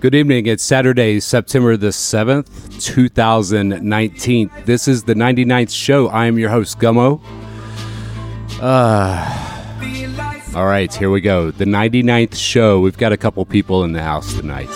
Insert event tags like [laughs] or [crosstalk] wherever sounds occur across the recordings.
Good evening. It's Saturday, September the 7th, 2019. This is the 99th show. I am your host, Gummo. Uh, all right, here we go. The 99th show. We've got a couple people in the house tonight.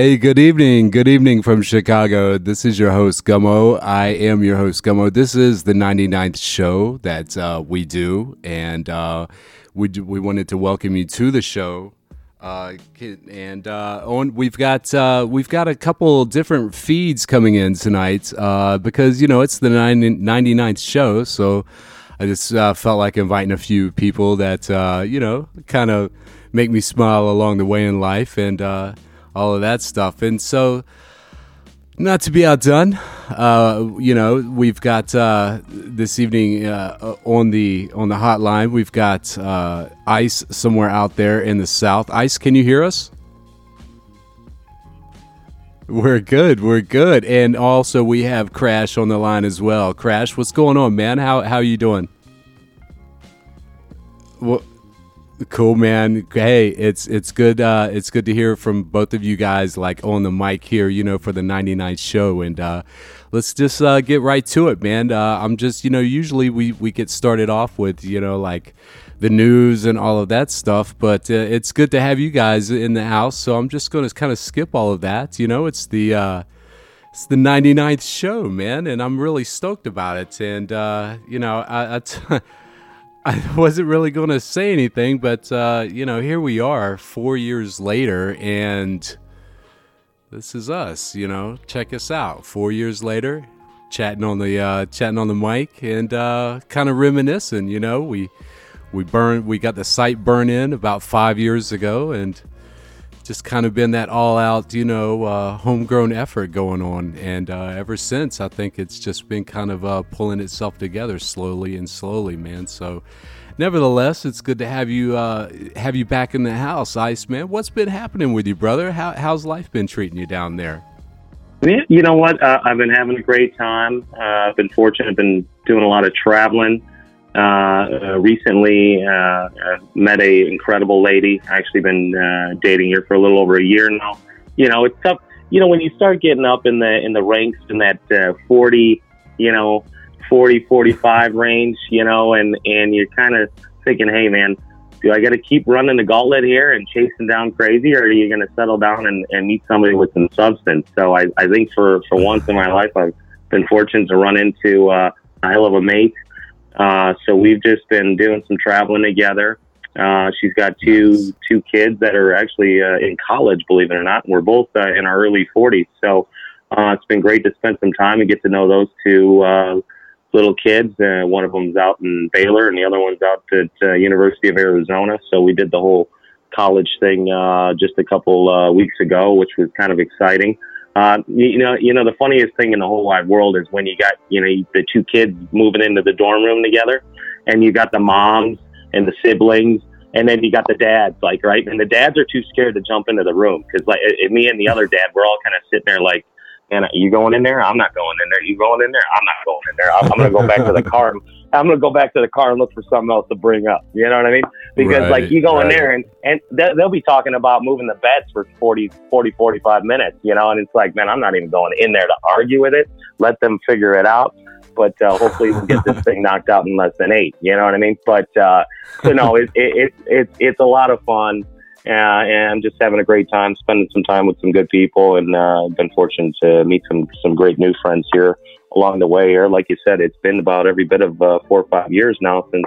Hey, good evening. Good evening from Chicago. This is your host, Gummo. I am your host, Gummo. This is the 99th show that uh, we do, and uh, we, we wanted to welcome you to the show. Uh, and uh, on, we've got uh, we've got a couple different feeds coming in tonight uh, because you know it's the 99th show, so I just felt like inviting a few people that you know kind of make me smile along the way in life, and all of that stuff. And so, not to be outdone, uh, you know, we've got uh, this evening uh, on the on the hotline. We've got uh, Ice somewhere out there in the south. Ice, can you hear us? We're good. We're good. And also, we have Crash on the line as well. Crash, what's going on, man? How how you doing? Well, Cool, man. Hey, it's it's good. Uh, it's good to hear from both of you guys, like on the mic here. You know, for the 99th show, and uh, let's just uh, get right to it, man. Uh, I'm just, you know, usually we we get started off with, you know, like the news and all of that stuff, but uh, it's good to have you guys in the house. So I'm just going to kind of skip all of that. You know, it's the uh, it's the 99th show, man, and I'm really stoked about it. And you know, I. I t- [laughs] I wasn't really going to say anything, but uh, you know, here we are, four years later, and this is us. You know, check us out. Four years later, chatting on the uh, chatting on the mic and uh, kind of reminiscing. You know, we we burned, we got the site burn in about five years ago, and just kind of been that all out, you know, uh, homegrown effort going on. And uh, ever since, I think it's just been kind of uh, pulling itself together slowly and slowly, man. So, nevertheless, it's good to have you uh, have you back in the house, Ice Man. What's been happening with you, brother? How, how's life been treating you down there? You know what? Uh, I've been having a great time. Uh, I've been fortunate. I've been doing a lot of traveling. Uh, uh, recently uh, met a incredible lady. Actually, been uh, dating her for a little over a year now. You know, it's tough. You know, when you start getting up in the in the ranks in that uh, forty, you know, 40, 45 range, you know, and and you're kind of thinking, hey, man, do I got to keep running the gauntlet here and chasing down crazy, or are you going to settle down and, and meet somebody with some substance? So I, I think for for once in my life, I've been fortunate to run into uh, a hell of a mate uh, so we've just been doing some traveling together. Uh, she's got two two kids that are actually uh, in college, believe it or not. We're both uh, in our early 40s, so uh, it's been great to spend some time and get to know those two uh, little kids. Uh, one of them's out in Baylor, and the other one's out at uh, University of Arizona. So we did the whole college thing uh, just a couple uh, weeks ago, which was kind of exciting. Uh, you know, you know, the funniest thing in the whole wide world is when you got, you know, the two kids moving into the dorm room together, and you got the moms and the siblings, and then you got the dads, like right, and the dads are too scared to jump into the room because, like, it, me and the other dad, we're all kind of sitting there, like, And you going in there? I'm not going in there. You going in there? I'm not going in there. I'm, I'm to go back to the car. I'm to go back to the car and look for something else to bring up. You know what I mean? Because Right, like you go in there and, and they- they'll be talking about moving the beds for 40, 40, 45 minutes, you know, and it's like, man, I'm not even going in there to argue with it. Let them figure it out. But uh, hopefully we'll get this [laughs] thing knocked out in less than eight. You know what I mean? But uh, so no, it, it, it, it, it's a lot of fun. Uh, and I'm just having a great time, spending some time with some good people, and uh, been fortunate to meet some some great new friends here along the way. Here, like you said, it's been about every bit of uh, four or five years now since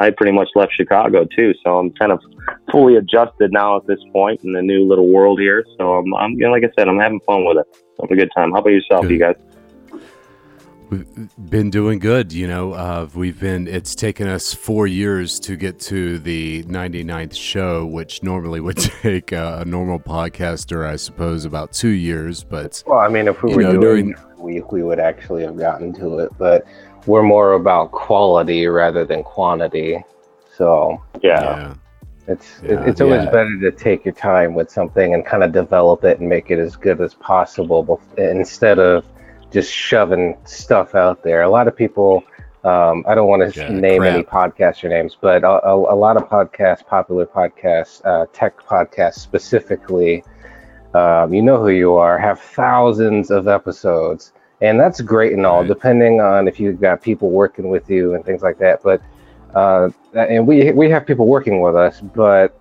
I pretty much left Chicago too. So I'm kind of fully adjusted now at this point in the new little world here. So I'm, I'm you know, like I said, I'm having fun with it. Having a good time. How about yourself, Good. you guys? We've been doing good, you know. Uh, we've been. It's taken us four years to get to the 99th show, which normally would [laughs] take uh, a normal podcaster, I suppose, about two years. But Well, I mean, if we were know, doing during- every week, we would actually have gotten to it. But we're more about quality rather than quantity. So Yeah. yeah, it's Yeah, it's always yeah. better to take your time with something and kind of develop it and make it as good as possible bef- instead of just shoving stuff out there. A lot of people. Um, I don't want to Yeah, name any podcaster names, but a, a, a lot of podcasts, popular podcasts, uh, tech podcasts specifically, um, you know who you are, have thousands of episodes. And that's great and all, Right. depending on if you've got people working with you and things like that. But uh, and we we have people working with us, but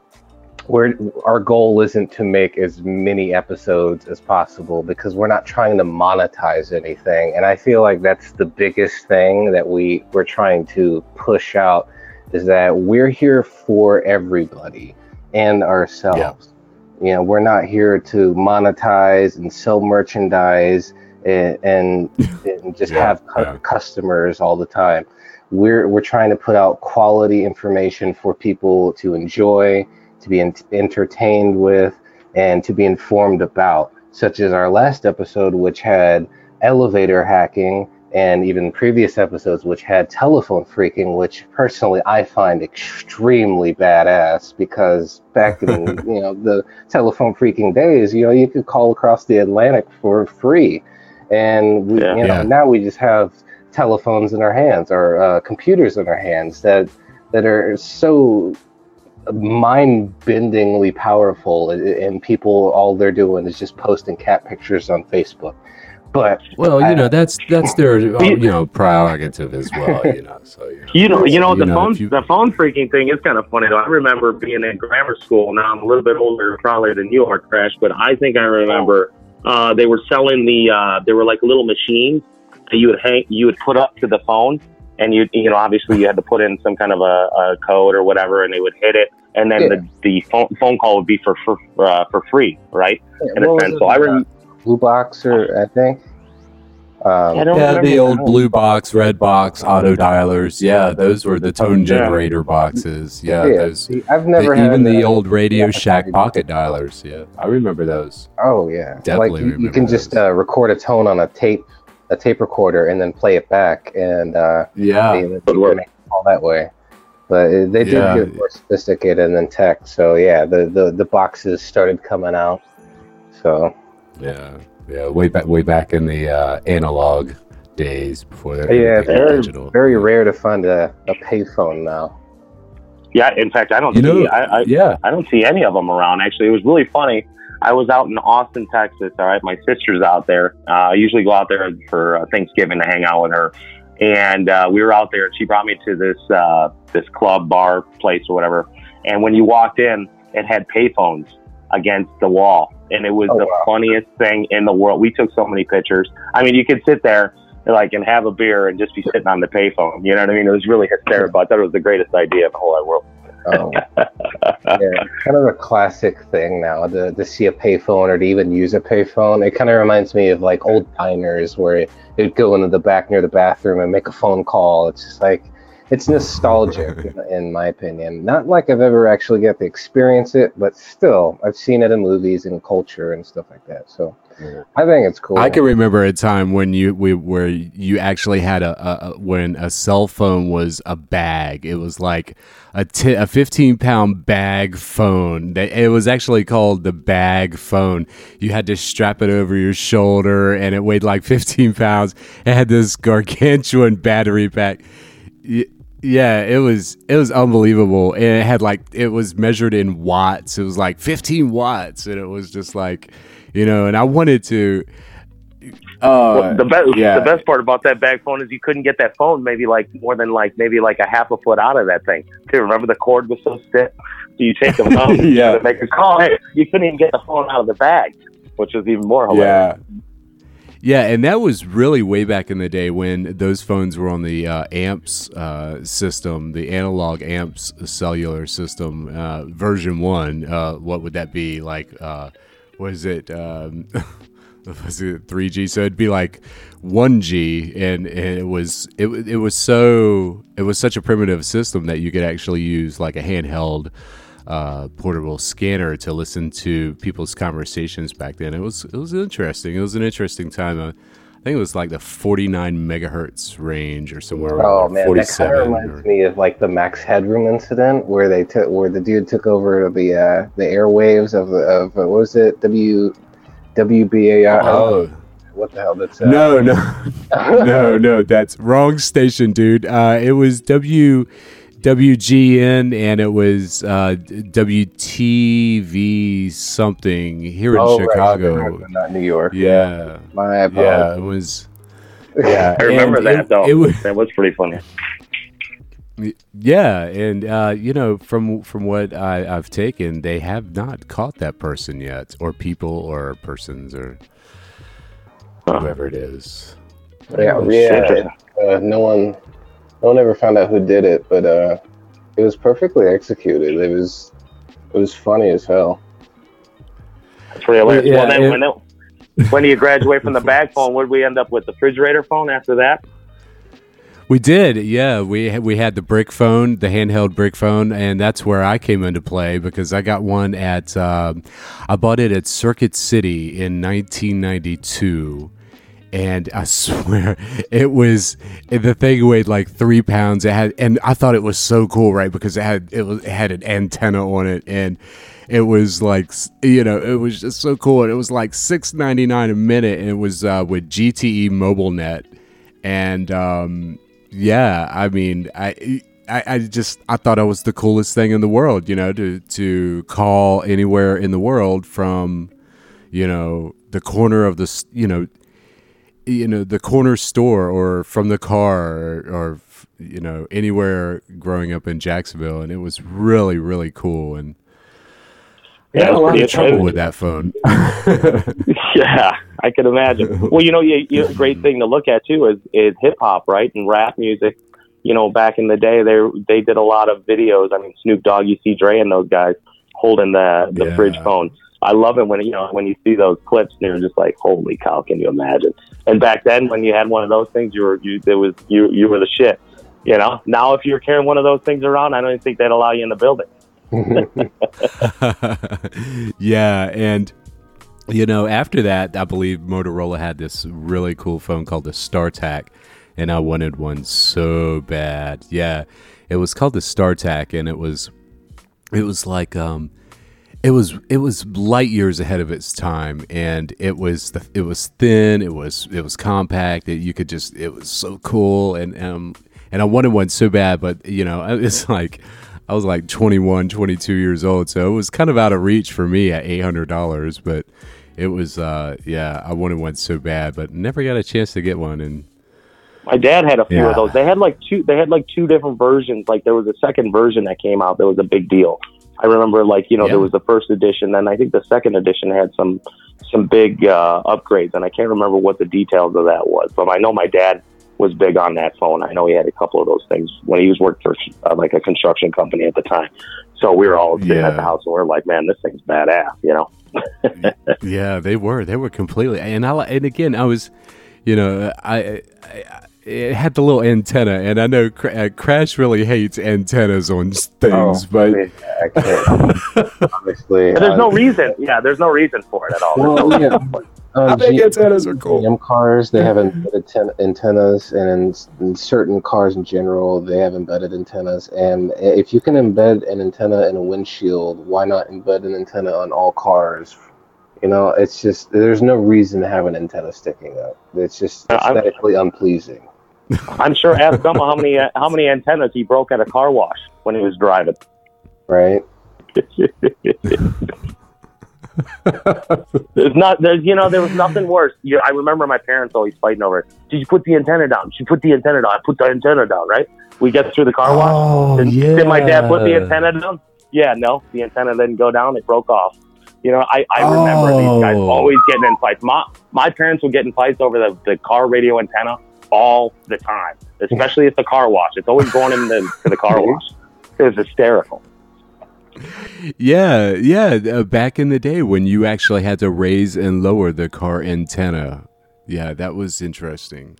we're our goal isn't to make as many episodes as possible because we're not trying to monetize anything. And I feel like that's the biggest thing that we we're trying to push out is that we're here for everybody and ourselves. You know, we're not here to monetize and sell merchandise and and, [laughs] and just Yeah, have cu- yeah. customers all the time. We're we're trying to put out quality information for people to enjoy, to be en- entertained with, and to be informed about. Such as our last episode, which had elevator hacking, and even previous episodes, which had telephone phreaking, which personally I find extremely badass because back in [laughs] you know the telephone phreaking days, you know you could call across the Atlantic for free, and we, Yeah. you know Yeah. now we just have telephones in our hands or uh, computers in our hands that that are so mind-bendingly powerful and- and people all they're doing is just posting cat pictures on facebook but well, I- you know that's that's their uh, you know prerogative as well, you know. So you know, You know, you know You the know, phone if you- the phone phreaking thing is kind of funny though. I remember being in grammar school. Now I'm a little bit older probably than you are, Crash, but I think I remember uh, they were selling the uh, they were like little machines that you would hang you would put up to the phone, and you you know obviously you had to put in some kind of a, a code or whatever, and they would hit it, and then Yeah. the the phone phone call would be for for uh, for free, right? In a sense. So I remember rem- blue box or i think um, I don't yeah, the old blue box, red box, auto dialers. Yeah, those were the tone generator boxes. Yeah, yeah, those. see, i've never the- had even the old Radio yeah, Shack pocket dialers. Yeah, I remember those. oh yeah Definitely like you, you remember can just uh, record a tone on a tape a tape recorder and then play it back and uh Yeah, and then Good you work. can make it all that way but uh, they did Yeah. get more sophisticated than tech so yeah the, the the boxes started coming out so yeah, yeah. Way back, way back in the uh, analog days before that. yeah very digital. very rare to find a, a payphone now yeah. In fact, I don't You know, see I, I yeah, I don't see any of them around. Actually, it was really funny. I was out in Austin, Texas. All right, my sister's out there. Uh, I usually go out there for uh, Thanksgiving to hang out with her, and uh, we were out there. She brought me to this uh, this club bar place or whatever. And when you walked in, it had payphones against the wall, and it was Oh, the wow. funniest thing in the world. We took so many pictures. I mean, you could sit there like and have a beer and just be sitting on the payphone. You know what I mean? It was really hysterical. I thought it was the greatest idea in the whole wide world. um, [laughs] yeah kind of a classic thing now to, to see a payphone or to even use a payphone it kind of reminds me of like old diners where it'd go into the back near the bathroom and make a phone call it's just like it's nostalgic in, [laughs] in my opinion. Not like I've ever actually got to experience it, but still, I've seen it in movies and culture and stuff like that. So I think it's cool. I can remember a time when you we where you actually had a, a, a when a cell phone was a bag. It was like a t- a fifteen pound bag phone. It was actually called the bag phone. You had to strap it over your shoulder, and it weighed like fifteen pounds. It had this gargantuan battery pack. Yeah, it was it was unbelievable, and it had like it was measured in watts. It was like fifteen watts, and it was just like, you know. And I wanted to. Uh, the best yeah. the best part about that bag phone is you couldn't get that phone maybe like more than like maybe like a half a foot out of that thing. Too. Remember the cord was so stiff. So you take the phone [laughs] Yeah. to make a call. Hey, you couldn't even get the phone out of the bag, which was even more hilarious. Yeah. Yeah, and that was really way back in the day when those phones were on the uh, AMPS uh, system, the analog AMPS cellular system, uh, version one. Uh, what would that be like? Uh, [laughs] was it? Um, was it 3G? So it'd be like 1G, and, and it was it, it was so it was such a primitive system that you could actually use like a handheld uh, portable scanner to listen to people's conversations back then. It was it was interesting. It was an interesting time. Uh, I think it was like the 49 megahertz range or somewhere around Oh there, man, that kind of reminds or- me of like the Max Headroom incident where they took where the dude took over the uh, the airwaves of of what was it W WBAI? Oh what the hell? That's uh, no no [laughs] no no that's wrong station, dude. Uh, it was W WGN and it was uh, WTV something here in Oh, right, Chicago. not New York. Yeah, My apologies. yeah, it was. [laughs] Yeah, I remember and that it- though. It was, that was pretty funny. Yeah, and uh, you know, from from what I, I've taken, they have not caught that person yet, or people, or persons, or whoever it is. Yeah, yeah. Uh, no one, no one ever found out who did it, but uh, it was perfectly executed. It was, it was funny as hell. That's pretty hilarious. Yeah, well, then it- when it, when you graduate from the bag phone, what did we end up with? The refrigerator phone after that? We did, yeah. We we had the brick phone, the handheld brick phone, and that's where I came into play because I got one at. um I bought it at Circuit City in 1992, and I [laughs] swear it was the thing weighed like three pounds. It had, and I thought it was so cool, right? Because it had it was it had an antenna on it, and it was like you know it was just so cool. And it was like six ninety nine a minute, and it was uh, with GTE Mobilnet, and um, yeah, I mean I. I, I just I thought it was the coolest thing in the world, you know, to to call anywhere in the world from, you know, the corner of the you know, you know the corner store or from the car or, or you know anywhere growing up in Jacksonville, and it was really really cool. And I Yeah, had a lot of trouble with that phone. [laughs] [laughs] Yeah, I can imagine. Well, you know, you, you, a great thing to look at too is is hip hop, right, and rap music. You know, back in the day, they they did a lot of videos. I mean, Snoop Dogg, you see Dre and those guys holding the the Yeah. fridge phone. I love it when you know when you see those clips and you're just like, holy cow, can you imagine? And back then, when you had one of those things, you were you there was you you were the shit. You know, now if you're carrying one of those things around, I don't even think they'd allow you in the building. [laughs] yeah, and you know, after that, I believe Motorola had this really cool phone called the StarTAC, and I wanted one so bad. Yeah, it was called the StarTAC, and it was, it was like, um, it was it was light years ahead of its time, and it was the, it was thin, it was it was compact. It, you could just it was so cool, and um, and I wanted one so bad, but you know, [laughs] it's like. I was like 21, 22 years old, so it was kind of out of reach for me at $800, but it was uh yeah, I wanted one so bad, but never got a chance to get one and My dad had a few Yeah. of those. They had like two. They had like two different versions. Like there was a second version that came out. That was a big deal. I remember like you know Yeah. there was the first edition, then I think the second edition had some some big uh, upgrades, and I can't remember what the details of that was. But I know my dad was big on that phone. I know he had a couple of those things when he was working for uh, like a construction company at the time. So we were all sitting Yeah. at the house and we are like, man, this thing's badass, you know. [laughs] yeah, they were. They were completely. And I and again, I was, you know, I, I it had the little antenna, and I know Cr- uh, Crash really hates antennas on things, Oh, but I, mean, I can't. Honestly, But there's uh, no reason. Yeah, there's no reason for it at all. Well, yeah. reason [laughs] for it. uh, I think G- antennas are cool. GM cars they have embedded antennas, and in, in certain cars in general, they have embedded antennas. And if you can embed an antenna in a windshield, why not embed an antenna on all cars? You know, it's just there's no reason to have an antenna sticking up. It's just Uh, I'm- aesthetically unpleasing. I'm sure ask Gummo how many uh, how many antennas he broke at a car wash when he was driving. Right? [laughs] There's not there's you know there was nothing worse. You, I remember my parents always fighting over. it. Did you put the antenna down? She put the antenna down. I put the antenna down. Right? We get through the car wash. oh Did, yeah. did my dad put the antenna down? Yeah, no, the antenna didn't go down. It broke off. You know, I, I remember these guys Oh. always getting in fights. My my parents would get in fights over the, the car radio antenna all the time, especially at the car wash. It's always going in the, to the car [laughs] wash. It was hysterical. Yeah, yeah. Uh, back in the day when you actually had to raise and lower the car antenna. Yeah, that was interesting.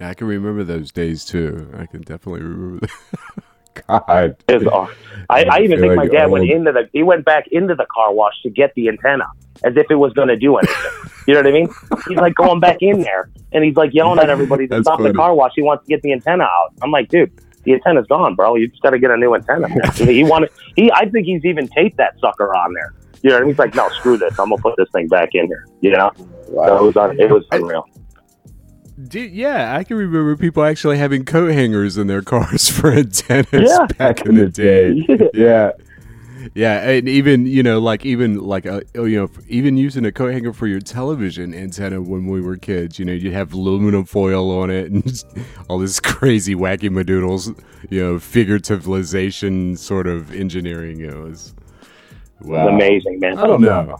I can remember those days too. I can definitely remember. [laughs] God. It was aw- I, I even think my like dad went into the he went back into the car wash to get the antenna as if it was going to do anything. you know what I mean? He's like going back in there and he's like yelling at everybody to [laughs] stop funny. the car wash. He wants to get the antenna out. I'm like, dude, the antenna's gone, bro. You just got to get a new antenna. [laughs] he wanted he. I think he's even taped that sucker on there. You know what I mean? He's like, no, screw this. I'm gonna put this thing back in here. You know? So it was it was unreal. Dude, yeah, I can remember people actually having coat hangers in their cars [laughs] for antennas Yeah. back in the day. [laughs] Yeah. Yeah, and even you know, like even like a you know, even using a coat hanger for your television antenna when we were kids, you know, you'd have aluminum foil on it and [laughs] just all this crazy wacky madoodles, you know, figurativization sort of engineering. It was It was amazing, man. I don't oh, know.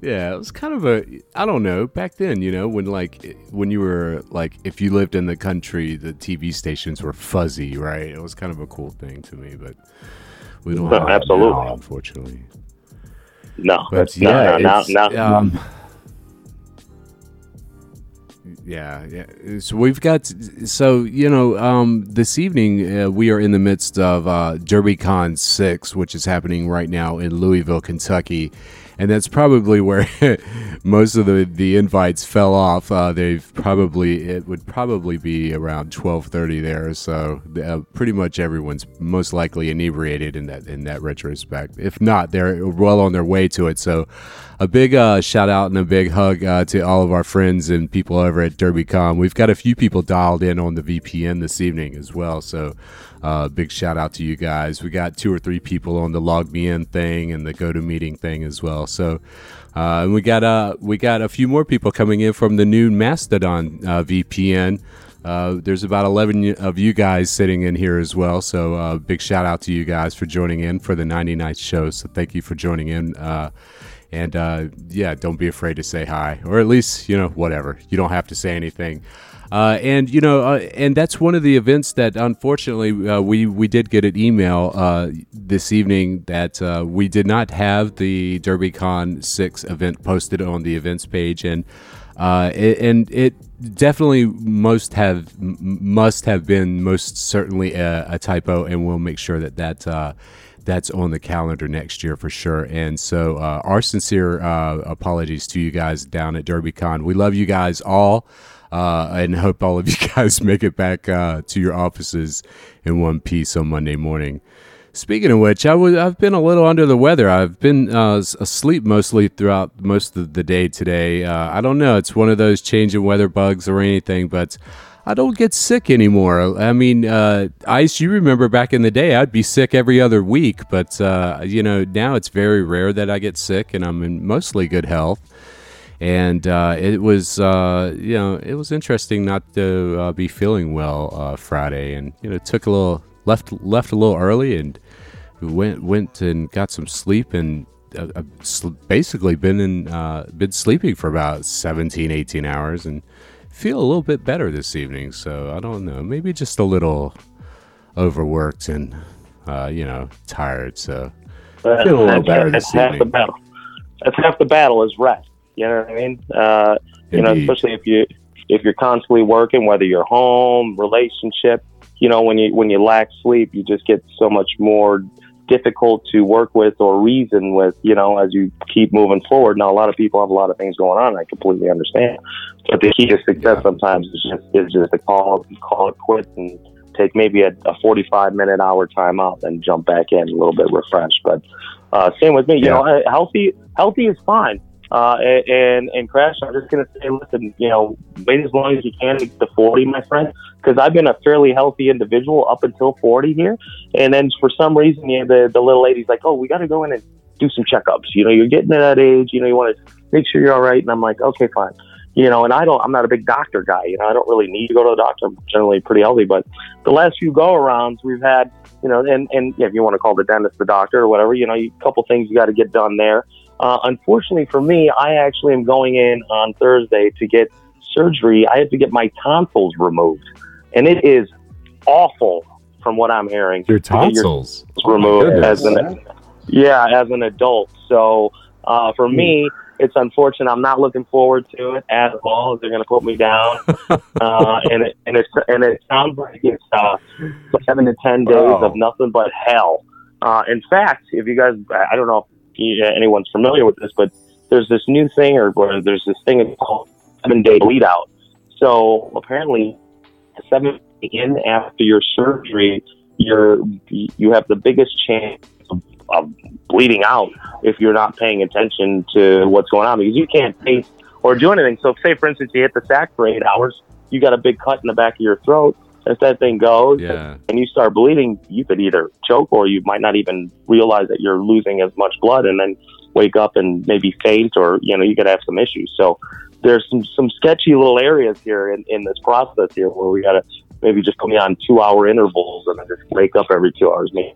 Yeah, it was kind of a I don't know back then. You know, when like when you were like if you lived in the country, the TV stations were fuzzy, right? It was kind of a cool thing to me, but we don't No, have absolutely. now, unfortunately. No, But yeah, no, no, no. um, yeah, yeah. So we've got so you know um, this evening uh, we are in the midst of uh, DerbyCon six, which is happening right now in Louisville, Kentucky, and that's probably where [laughs] most of the, the invites fell off. Uh, they've probably it would probably be around twelve thirty there, so uh, pretty much everyone's most likely inebriated in that in that retrospect. If not, they're well on their way to it. So, a big uh, shout out and a big hug uh, to all of our friends and people over at DerbyCon. We've got a few people dialed in on the VPN this evening as well. So, uh, big shout out to you guys. We got two or three people on the LogMeIn thing and the GoToMeeting thing as well. So, uh, and we got uh, we got a few more people coming in from the new Mastodon uh, VPN. Uh, there's about 11 of you guys sitting in here as well. So, uh, big shout out to you guys for joining in for the 99th show. So, thank you for joining in. Uh, and uh, yeah, don't be afraid to say hi, or at least you know whatever. You don't have to say anything. Uh, and you know, uh, and that's one of the events that unfortunately uh, we we did get an email uh, this evening that uh, we did not have the DerbyCon six event posted on the events page, and uh, it, and it definitely most have must have been most certainly a, a typo, and we'll make sure that that. That's on the calendar next year for sure. And so, uh, our sincere uh, apologies to you guys down at DerbyCon. We love you guys all, uh, and hope all of you [laughs] guys make it back uh, to your offices in one piece on Monday morning. Speaking of which, I was I've been a little under the weather. I've been uh, asleep mostly throughout most of the day today. Uh, I don't know. It's one of those change in weather bugs or anything, but I don't get sick anymore. I mean, uh, Ice, you remember back in the day, I'd be sick every other week, but uh, you know now it's very rare that I get sick, and I'm in mostly good health. And uh, it was, uh, you know, it was interesting not to uh, be feeling well uh, Friday, and you know, took a little left left a little early, and went went and got some sleep, and basically been in been sleeping for about 17, 18 hours, and feel a little bit better this evening. So I don't know, maybe just a little overworked and uh, you know tired. So But Feel a little that's, better that's this half the battle. That's half the battle is rest. You know what I mean? Uh, you know, especially if you if you're constantly working, whether you're home, relationship, you know, when you when you lack sleep, you just get so much more difficult to work with or reason with, you know, as you keep moving forward. Now, a lot of people have a lot of things going on. I completely understand, but the key to success yeah. sometimes is just is just to call call it quits and take maybe a, a 45 minute hour time out and jump back in a little bit refreshed. But uh, same with me, you yeah. know, healthy healthy is fine. Uh, and and crash. I'm just gonna say, listen, you know, wait as long as you can to 40, my friend, because I've been a fairly healthy individual up until 40 here, and then for some reason, you know, the the little lady's like, oh, we got to go in and do some checkups. You know, you're getting to that age. You know, you want to make sure you're all right. And I'm like, okay, fine. You know, and I don't. I'm not a big doctor guy. You know, I don't really need to go to the doctor. I'm generally pretty healthy, but the last few go arounds we've had, you know, and and yeah, if you want to call the dentist the doctor or whatever, you know, a couple things you got to get done there. Uh, unfortunately for me, I actually am going in on Thursday to get surgery. I have to get my tonsils removed, and it is awful from what I'm hearing. Your tonsils your removed oh as an yeah as an adult. So uh, for me, it's unfortunate. I'm not looking forward to it at all. They're going to put me down, [laughs] uh, and it and it and it sounds like it's uh, seven to ten days wow. of nothing but hell. Uh, in fact, if you guys, I don't know anyone's familiar with this, but there's this new thing, or, or there's this thing called seven day bleed out. So apparently, seven in after your surgery, you're you have the biggest chance of, of bleeding out if you're not paying attention to what's going on because you can't taste or do anything. So, say for instance, you hit the sack for eight hours, you got a big cut in the back of your throat if that thing goes yeah. and you start bleeding, you could either choke or you might not even realize that you're losing as much blood and then wake up and maybe faint or, you know, you could have some issues. So there's some, some sketchy little areas here in, in this process here where we got to maybe just put me on two hour intervals and then just wake up every two hours. Maybe.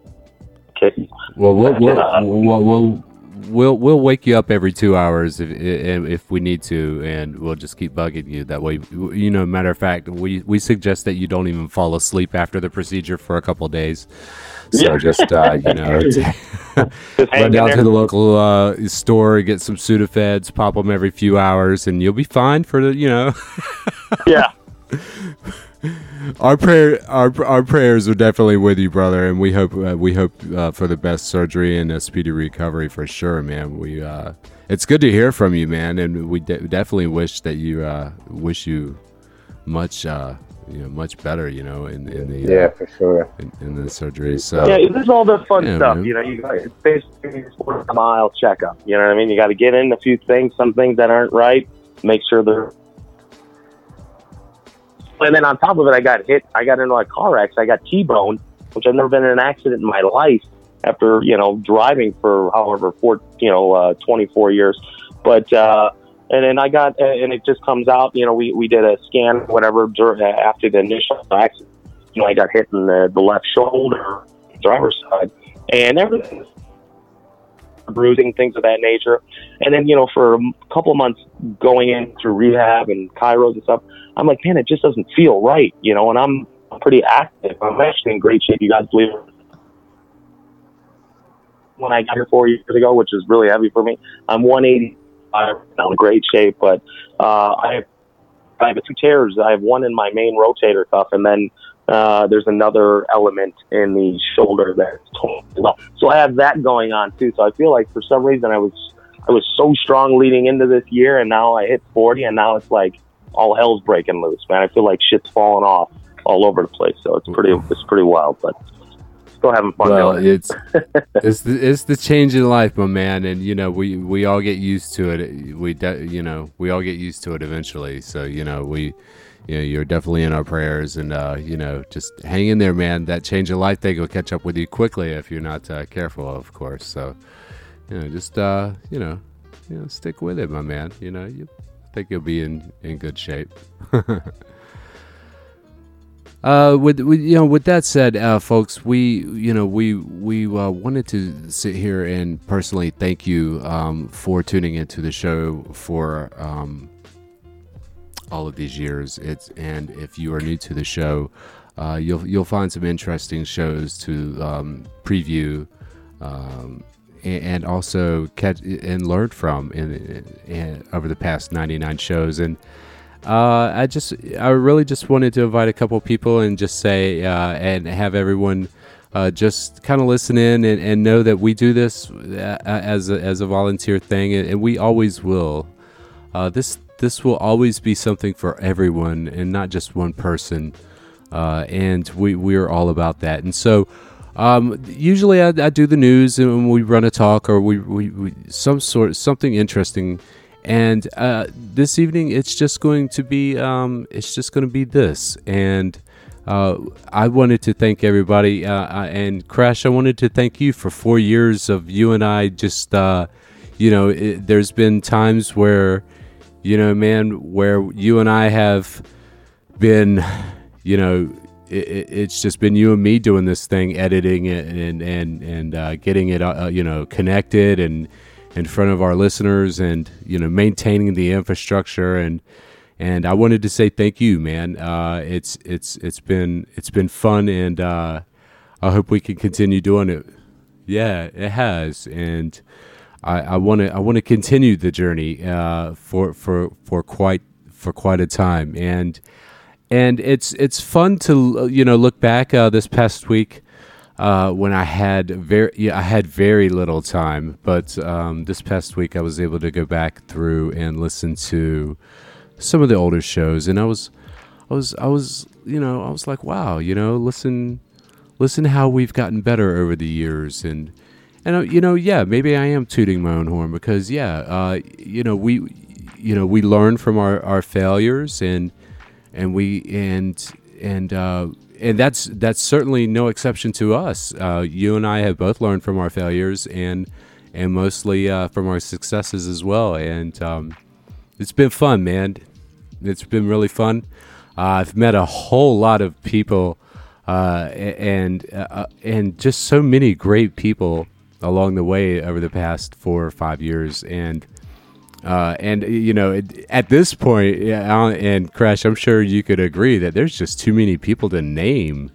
Okay. Well, we'll, we'll, [laughs] we'll, we'll we'll we'll wake you up every two hours if if we need to, and we'll just keep bugging you. That way, you know. Matter of fact, we we suggest that you don't even fall asleep after the procedure for a couple days. So yeah. just uh, you [laughs] know, [laughs] run down to the local uh, store, get some Sudafeds, pop them every few hours, and you'll be fine for the you know. [laughs] yeah [laughs] our prayer, our our prayers are definitely with you, brother, and we hope uh, we hope uh, for the best surgery and a speedy recovery for sure, man. We uh, it's good to hear from you, man, and we de- definitely wish that you uh, wish you much uh, you know much better, you know, in, in the yeah for sure in, in, the surgery. So yeah, this is all the fun yeah, stuff, man. you know. You got it's basically a mile checkup. You know what I mean? You got to get in a few things, some things that aren't right, make sure they're and then on top of it, I got hit. I got into a car accident. I got T-boned, which I've never been in an accident in my life after you know driving for however four you know uh, 24 years. But uh, and then I got and it just comes out. You know, we we did a scan whatever after the initial accident. You know, I got hit in the, the left shoulder, driver's side, and everything bruising, things of that nature. And then, you know, for a couple months going in through rehab and chiros and stuff, I'm like, man, it just doesn't feel right, you know, and I'm pretty active. I'm actually in great shape. You guys believe it? When I got here four years ago, which is really heavy for me, I'm 180. I'm in great shape, but uh, I have I have two tears. I have one in my main rotator cuff, and then uh, there's another element in the shoulder that's torn well. So I have that going on too. So I feel like for some reason I was I was so strong leading into this year, and now I hit 40, and now it's like all hell's breaking loose, man. I feel like shit's falling off all over the place. So it's pretty it's pretty wild, but still having fun. Well, it's [laughs] it's the, it's the change in life, my man, and you know we we all get used to it. We de- you know we all get used to it eventually. So you know we. You know, you're definitely in our prayers, and uh, you know, just hang in there, man. That change of life thing will catch up with you quickly if you're not uh, careful, of course. So, you know, just uh, you know, you know, stick with it, my man. You know, you think you'll be in in good shape. [laughs] Uh, with, with, you know, with that said, uh, folks, we you know we we uh, wanted to sit here and personally thank you um, for tuning into the show for um, all of these years. It's and if you are new to the show, uh, you'll you'll find some interesting shows to um, preview. Um, and also catch and learn from in, in, over the past 99 shows and uh, I just, I really just wanted to invite a couple people and just say, uh, and have everyone uh, just kind of listen in and, and, know that we do this uh, as a, as a volunteer thing, and, we always will. Uh, this this will always be something for everyone, and not just one person. Uh, and we we are all about that. And so, um, usually I, I, do the news and we run a talk or we, we, we some sort something interesting. And uh, this evening, it's just going to be um, it's just going to be this and. Uh, I wanted to thank everybody, uh, uh, and Crash, I wanted to thank you for four years of you and I just, uh, you know, it, there's been times where, you know, man, where you and I have been, you know, it, it's just been you and me doing this thing, editing it and and and uh, getting it, uh, you know, connected and in front of our listeners, and you know, maintaining the infrastructure and and I wanted to say thank you, man. Uh, it's it's it's been it's been fun, and uh, I hope we can continue doing it. Yeah, it has, and I want to I want to continue the journey uh, for for for quite for quite a time, and and it's it's fun to you know look back uh, this past week. Uh, when I had very yeah, I had very little time, but um, this past week I was able to go back through and listen to some of the older shows, and I was, I was, I was, you know, I was like, wow, you know, listen, listen how we've gotten better over the years, and and uh, you know, yeah, maybe I am tooting my own horn because yeah, uh, you know, we, you know, we learn from our our failures, and and we and and uh, and that's that's certainly no exception to us. Uh, you and I have both learned from our failures, and and mostly uh, from our successes as well, and. Um, it's been fun, man. It's been really fun. Uh, I've met a whole lot of people, uh, and uh, and just so many great people along the way over the past four or five years, and uh, and you know, at this point, yeah, and Crash, I'm sure you could agree that there's just too many people to name.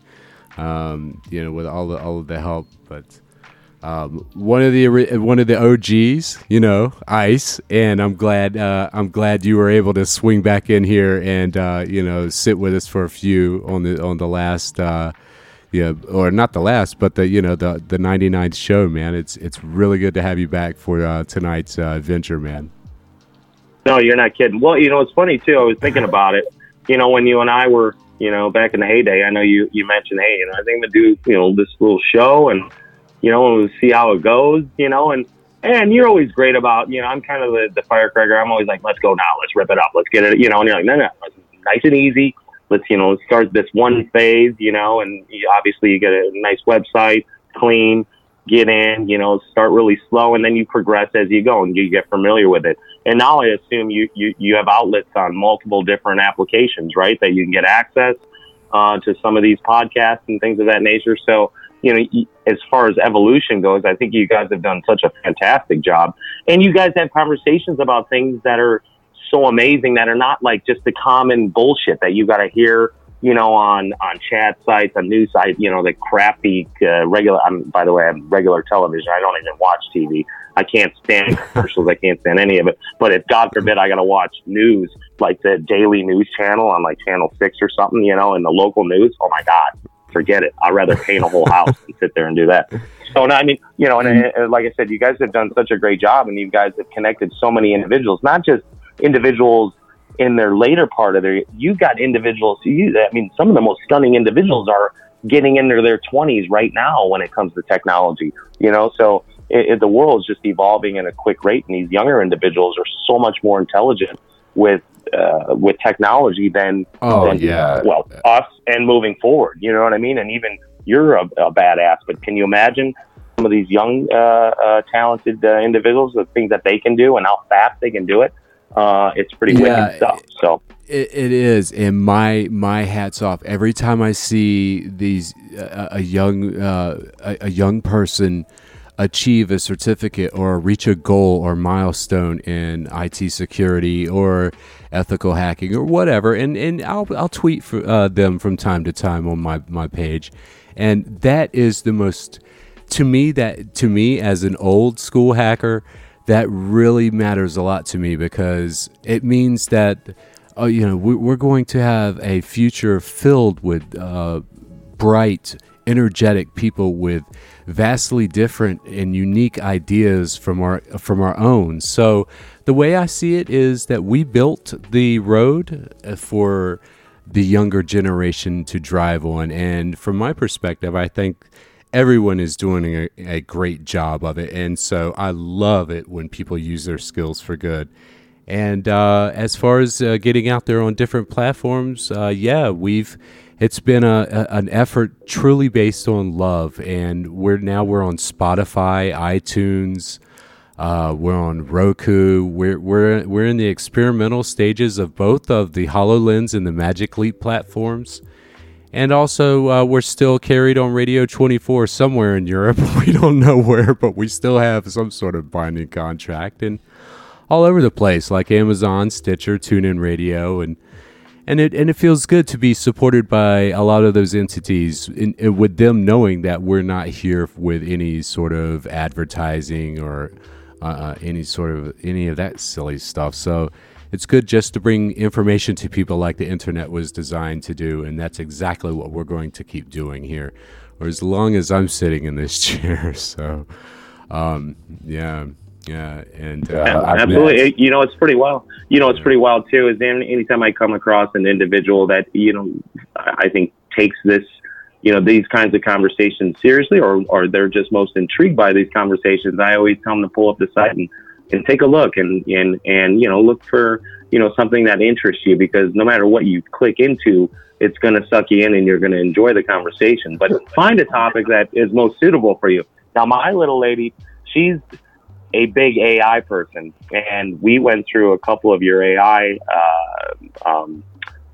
Um, you know, with all the all of the help, but um, one of the one of the OGs, you know, Ice, and I'm glad uh, I'm glad you were able to swing back in here and uh, you know sit with us for a few on the on the last, uh, yeah, or not the last, but the you know the the 99th show, man. It's it's really good to have you back for uh, tonight's uh, adventure, man. No, you're not kidding. Well, you know, it's funny too. I was thinking about it. You know, when you and I were, you know, back in the heyday, I know you you mentioned, hey, you know, I think I'm gonna do you know this little show and you know, we'll see how it goes, you know, and, and you're always great about, you know, I'm kind of the, the firecracker. I'm always like, let's go now. Let's rip it up. Let's get it, you know, and you're like, no, no, nice and easy. Let's, you know, start this one phase, you know, and obviously you get a nice website, clean, get in, you know, start really slow, and then you progress as you go and you get familiar with it. And now I assume you, you, you have outlets on multiple different applications, right? That you can get access uh, to some of these podcasts and things of that nature. So, you know, as far as evolution goes, I think you guys have done such a fantastic job. And you guys have conversations about things that are so amazing that are not like just the common bullshit that you got to hear, you know, on, on chat sites, on news sites, you know, the crappy, uh, regular, I'm, by the way, I'm regular television. I don't even watch TV. I can't stand [laughs] commercials. I can't stand any of it. But if God forbid I got to watch news, like the daily news channel on like channel six or something, you know, in the local news, oh my God, forget it. I'd rather paint a whole [laughs] house and sit there and do that. So, I mean, you know, and, and like I said, you guys have done such a great job, and you guys have connected so many individuals, not just individuals in their later part of their. You've got individuals. You, I mean, some of the most stunning individuals are getting into their 20s right now when it comes to technology. You know, so it, it, the world is just evolving at a quick rate, and these younger individuals are so much more intelligent with uh, with technology than, oh, than yeah. well us and moving forward. You know what I mean? And even you're a, a badass, but can you imagine some of these young, uh, uh, talented uh, individuals, the things that they can do and how fast they can do it? Uh, it's pretty yeah, wicked stuff. So it, it is, and my my hats off every time I see these uh, a young uh, a, a young person achieve a certificate or reach a goal or milestone in IT security or ethical hacking or whatever. And, and I'll, I'll tweet for, uh, them from time to time on my, my page. And that is the most, to me, that to me as an old school hacker, that really matters a lot to me because it means that uh, you know, we're going to have a future filled with uh, bright, energetic people with vastly different and unique ideas from our from our own. So the way I see it is that we built the road uh, for the younger generation to drive on, and from my perspective, I think everyone is doing a, a great job of it, and so I love it when people use their skills for good. And uh, as far as uh, getting out there on different platforms, uh, yeah, we've it's been a, a, an effort truly based on love, and we're now we're on Spotify, iTunes, uh, we're on Roku. We're we're we're in the experimental stages of both of the Hololens and the Magic Leap platforms, and also uh, we're still carried on Radio 24 somewhere in Europe. [laughs] We don't know where, but we still have some sort of binding contract and all over the place, like Amazon, Stitcher, TuneIn Radio, and and it and it feels good to be supported by a lot of those entities, in, in, with them knowing that we're not here with any sort of advertising or uh, uh, any sort of any of that silly stuff. So it's good just to bring information to people like the internet was designed to do, and that's exactly what we're going to keep doing here, or as long as I'm sitting in this [laughs] chair. So, um, yeah. Yeah, and uh, absolutely. You know, it's pretty well. You know, it's pretty wild too. Is anytime I come across an individual that you know, I think takes this, you know, these kinds of conversations seriously, or or they're just most intrigued by these conversations. I always tell them to pull up the site and and take a look and and and you know look for you know something that interests you because no matter what you click into it's going to suck you in and you're going to enjoy the conversation but find a topic that is most suitable for you now my little lady she's a big AI person, and we went through a couple of your AI uh, um,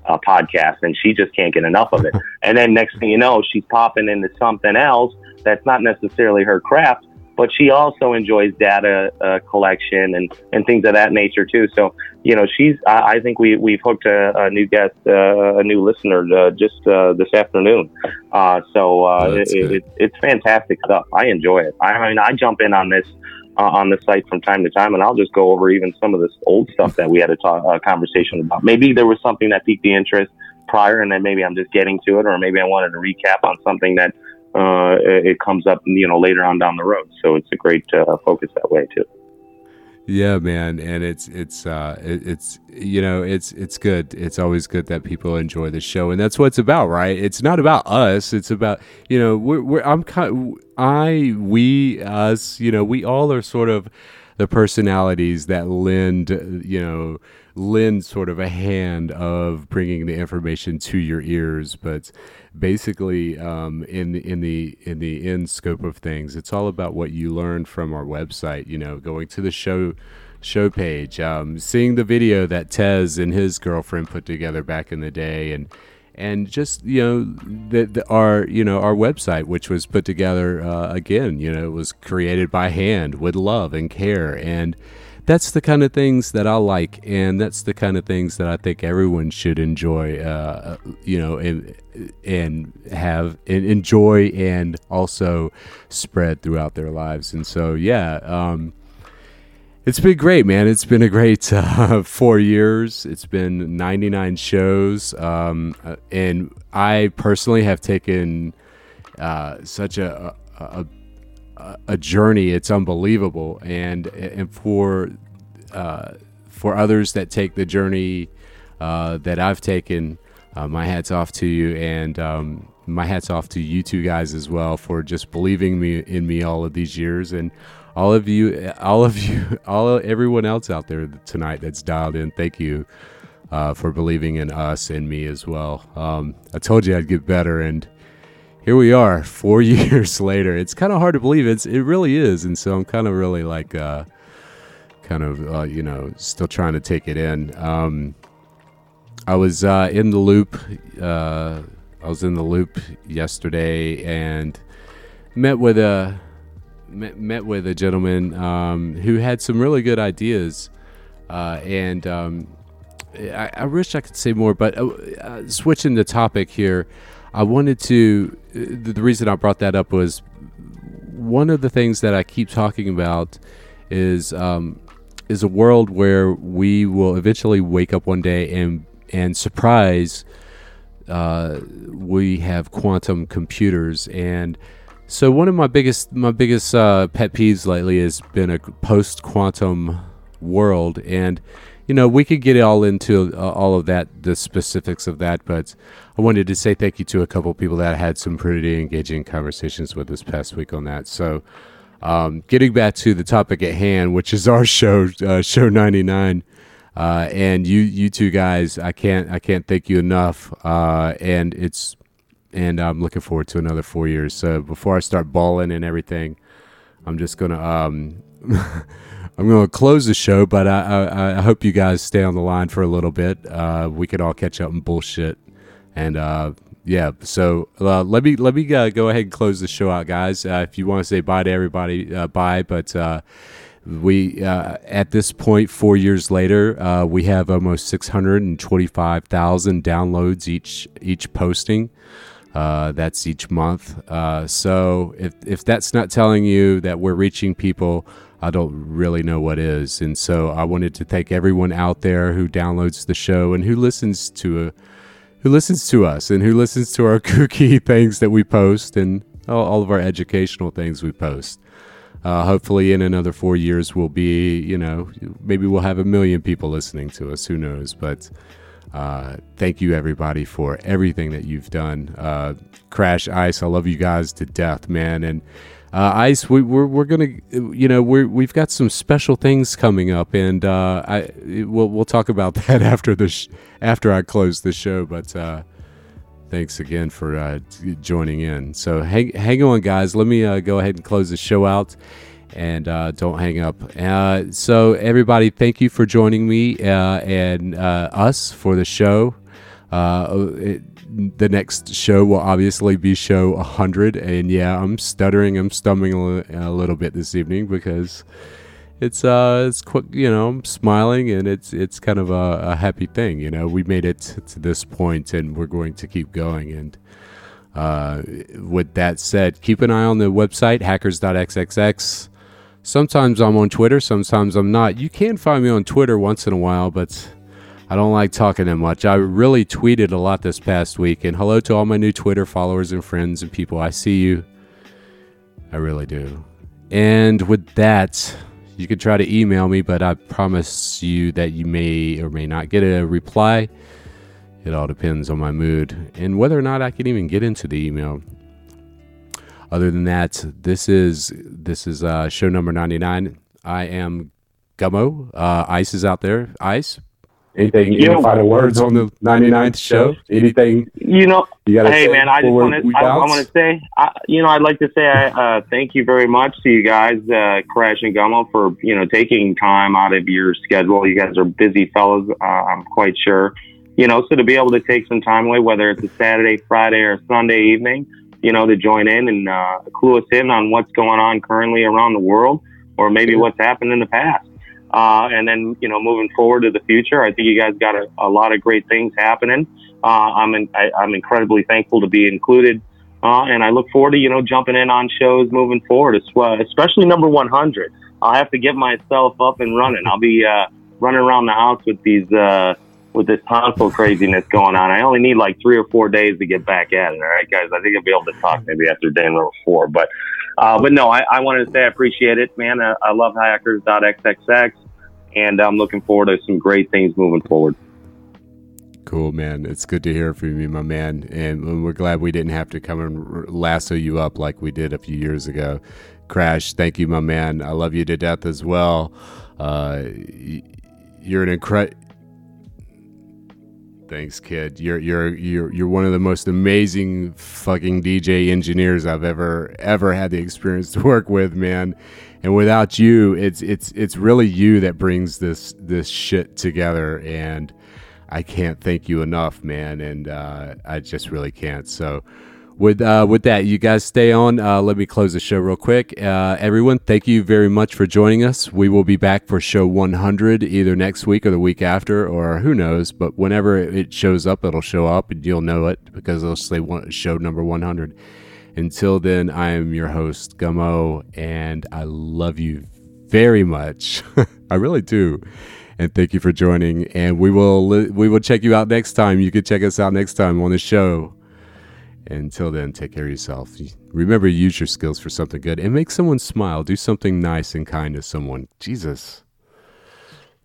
uh, podcasts, and she just can't get enough of it. [laughs] and then next thing you know, she's popping into something else that's not necessarily her craft, but she also enjoys data uh, collection and, and things of that nature too. So you know, she's I, I think we we've hooked a, a new guest, uh, a new listener uh, just uh, this afternoon. Uh, so uh, oh, it, it, it's fantastic stuff. I enjoy it. I mean, I jump in on this uh, on the site from time to time, and I'll just go over even some of this old stuff that we had a talk, uh, conversation about. Maybe there was something that piqued the interest prior, and then maybe I'm just getting to it, or maybe I wanted to recap on something that uh, it comes up, you know, later on down the road. So it's a great uh, focus that way too. Yeah, man, and it's it's uh it, it's you know it's it's good. It's always good that people enjoy the show, and that's what it's about, right? It's not about us. It's about you know we're, we're I'm kind I we us you know we all are sort of the personalities that lend you know lend sort of a hand of bringing the information to your ears, but basically um, in in the in the end scope of things it's all about what you learn from our website you know going to the show show page um, seeing the video that tez and his girlfriend put together back in the day and and just you know the, the, our you know our website which was put together uh, again you know it was created by hand with love and care. And that's the kind of things that I like, and that's the kind of things that I think everyone should enjoy. Uh, you know, and and have and enjoy and also spread throughout their lives. And so, yeah. Um, it's been great, man. It's been a great [laughs] uh, four years. It's been 99 shows. Um, uh, and I personally have taken uh, such a, a, a journey. It's unbelievable, and and for uh, for others that take the journey uh, that I've taken, uh, my hats off to you, and um, my hats off to you two guys as well for just believing me in me all of these years, and all of you, all of you, [laughs] all everyone else out there tonight that's dialed in. Thank you. Uh, for believing in us and me as well. Um, I told you I'd get better, and here we are [laughs] four [laughs] years later. It's kind of hard to believe. It's it really is, and so I'm kind of really like, uh, kind of uh, you know, still trying to take it in. Um, I was uh, in the loop. Uh, I was in the loop yesterday and met with a met, with a gentleman um, who had some really good ideas, uh, and um, I, I, wish I could say more. But uh, switching the topic here. I wanted to. The reason I brought that up was one of the things that I keep talking about is um, is a world where we will eventually wake up one day and and surprise, uh, we have quantum computers and. So one of my biggest my biggest uh, pet peeves lately has been a post quantum world, and you know we could get all into uh, all of that, the specifics of that, but I wanted to say thank you to a couple people that I had some pretty engaging conversations with this past week on that. So um, getting back to the topic at hand, which is our show, uh, show ninety nine. Uh, and you, you two guys, I can't, I can't thank you enough. Uh, and it's and I'm looking forward to another four years. So before I start bawling and everything, I'm just gonna um, [laughs] I'm gonna close the show. But I, I, I hope you guys stay on the line for a little bit. Uh, we could all catch up and bullshit. And uh, yeah, so uh, let me let me uh, go ahead and close the show out, guys. Uh, if you want to say bye to everybody, uh, bye. But we at this point, four years later, we have almost 625,000 downloads each each posting. Uh, that's each month. Uh, so if, if that's not telling you that we're reaching people, I don't really know what is. And so I wanted to thank everyone out there who downloads the show and who listens to a, who listens to us and who listens to our [laughs] kooky things that we post and all, all of our educational things we post. Uh, hopefully, in another four years, we'll be, you know, maybe we'll have a million people listening to us. Who knows? But uh, thank you everybody for everything that you've done. Uh, Crash Ice, I love you guys to death, man. And uh, Ice, we, we're we're gonna, you know, we we've got some special things coming up, and uh, I we'll we'll talk about [laughs] that after the sh- after I close the show. But uh, thanks again for uh, joining in. So hang hang on, guys. Let me go ahead and close the show out and uh, don't hang up. Uh, so, everybody, thank you for joining me uh, and uh, us for the show. Uh, it, the next show will obviously be show 100. And yeah, I'm stuttering, I'm stumbling a, little bit this evening because it's uh it's quick you know i'm smiling and it's it's kind of a, a, happy thing you know we made it to this point and we're going to keep going and uh, with that said keep an eye on the website hackers.xxx Sometimes I'm on Twitter, sometimes I'm not. You can find me on Twitter once in a while, but I don't like talking that much. I really tweeted a lot this past week, and hello to all my new Twitter followers and friends and people. I see you. I really do. And with that, you can try to email me, but I promise you that you may or may not get a reply. It all depends on my mood and whether or not I can even get into the email. Other than that, this is this is uh, show number ninety nine. I am Gummo. Uh, Ice is out there. Ice. Anything? You know, final words on the 99th show? Anything? You know, you hey man, I just want to. I, I want to say, I, you know, I'd like to say, uh, thank you very much to you guys, uh, Crash and Gummo, for you know taking time out of your schedule. You guys are busy fellows. Uh, I'm quite sure. You know, so to be able to take some time away, whether it's a Saturday, Friday, or Sunday evening, you know, to join in and uh, clue us in on what's going on currently around the world, or maybe what's happened in the past. Uh, and then, you know, moving forward to the future, I think you guys got a, a lot of great things happening. Uh, I'm in, I, am incredibly thankful to be included, uh, and I look forward to you know jumping in on shows moving forward, especially number 100. I'll have to get myself up and running. I'll be uh, running around the house with these uh, with this tonsil craziness going on. I only need like three or four days to get back at it. All right, guys. I think I'll be able to talk maybe after day number four. But, uh, but no, I, I wanted to say I appreciate it, man. Uh, I love hackers.xxx, and I'm looking forward to some great things moving forward. Cool, man. It's good to hear from you, my man. And we're glad we didn't have to come and lasso you up like we did a few years ago. Crash, thank you, my man. I love you to death as well. Uh, you're an incredible Thanks, kid. You're you're you're you're one of the most amazing fucking DJ engineers I've ever ever had the experience to work with, man. And without you, it's it's it's really you that brings this this shit together. And I can't thank you enough, man. And uh, I just really can't. So with uh, with that, you guys stay on. Uh, let me close the show real quick. Uh, everyone, thank you very much for joining us. We will be back for show 100 either next week or the week after, or who knows. But whenever it shows up, it'll show up and you'll know it because it'll say show number 100. Until then, I am your host, Gummo, and I love you very much. [laughs] I really do. and thank you for joining. And we will we will check you out next time. You can check us out next time on the show. Until then, take care of yourself. Remember, use your skills for something good and make someone smile. Do something nice and kind to someone. Jesus,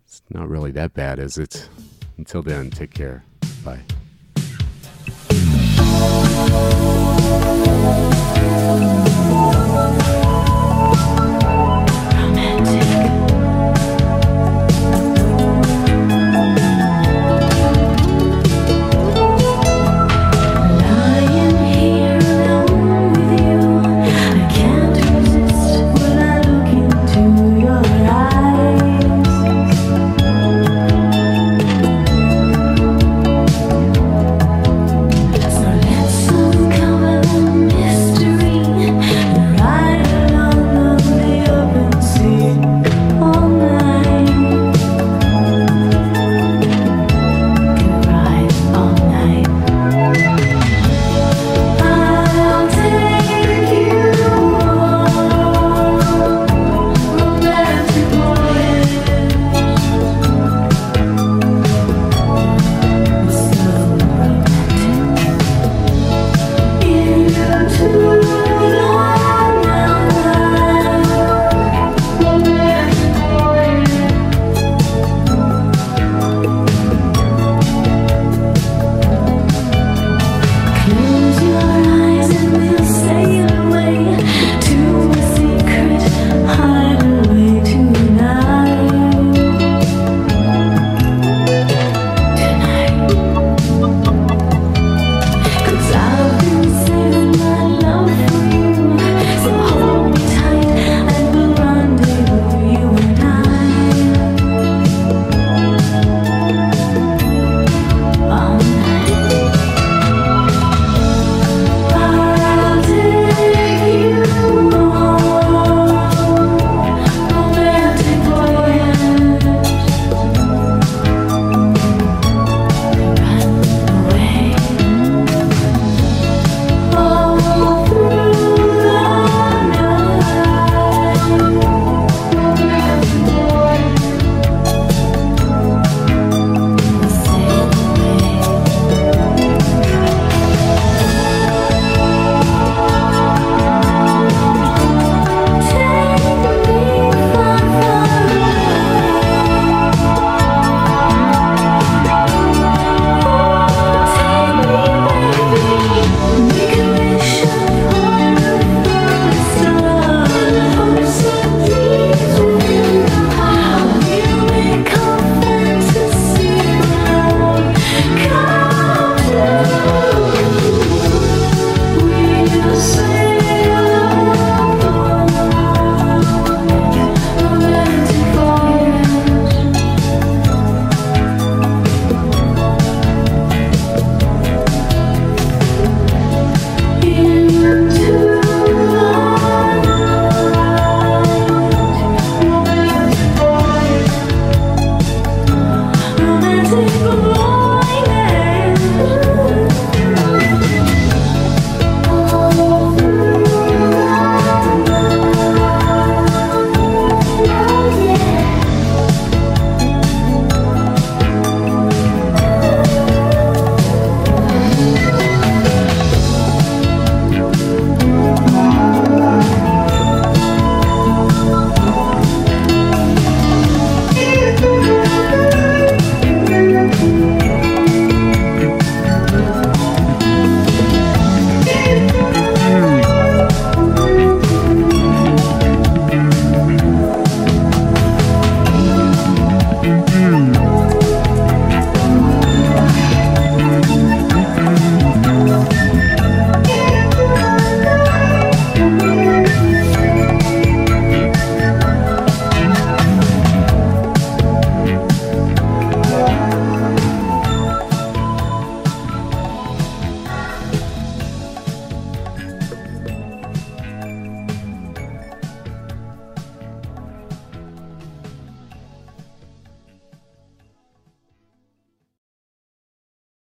it's not really that bad, is it? Until then, take care. Bye.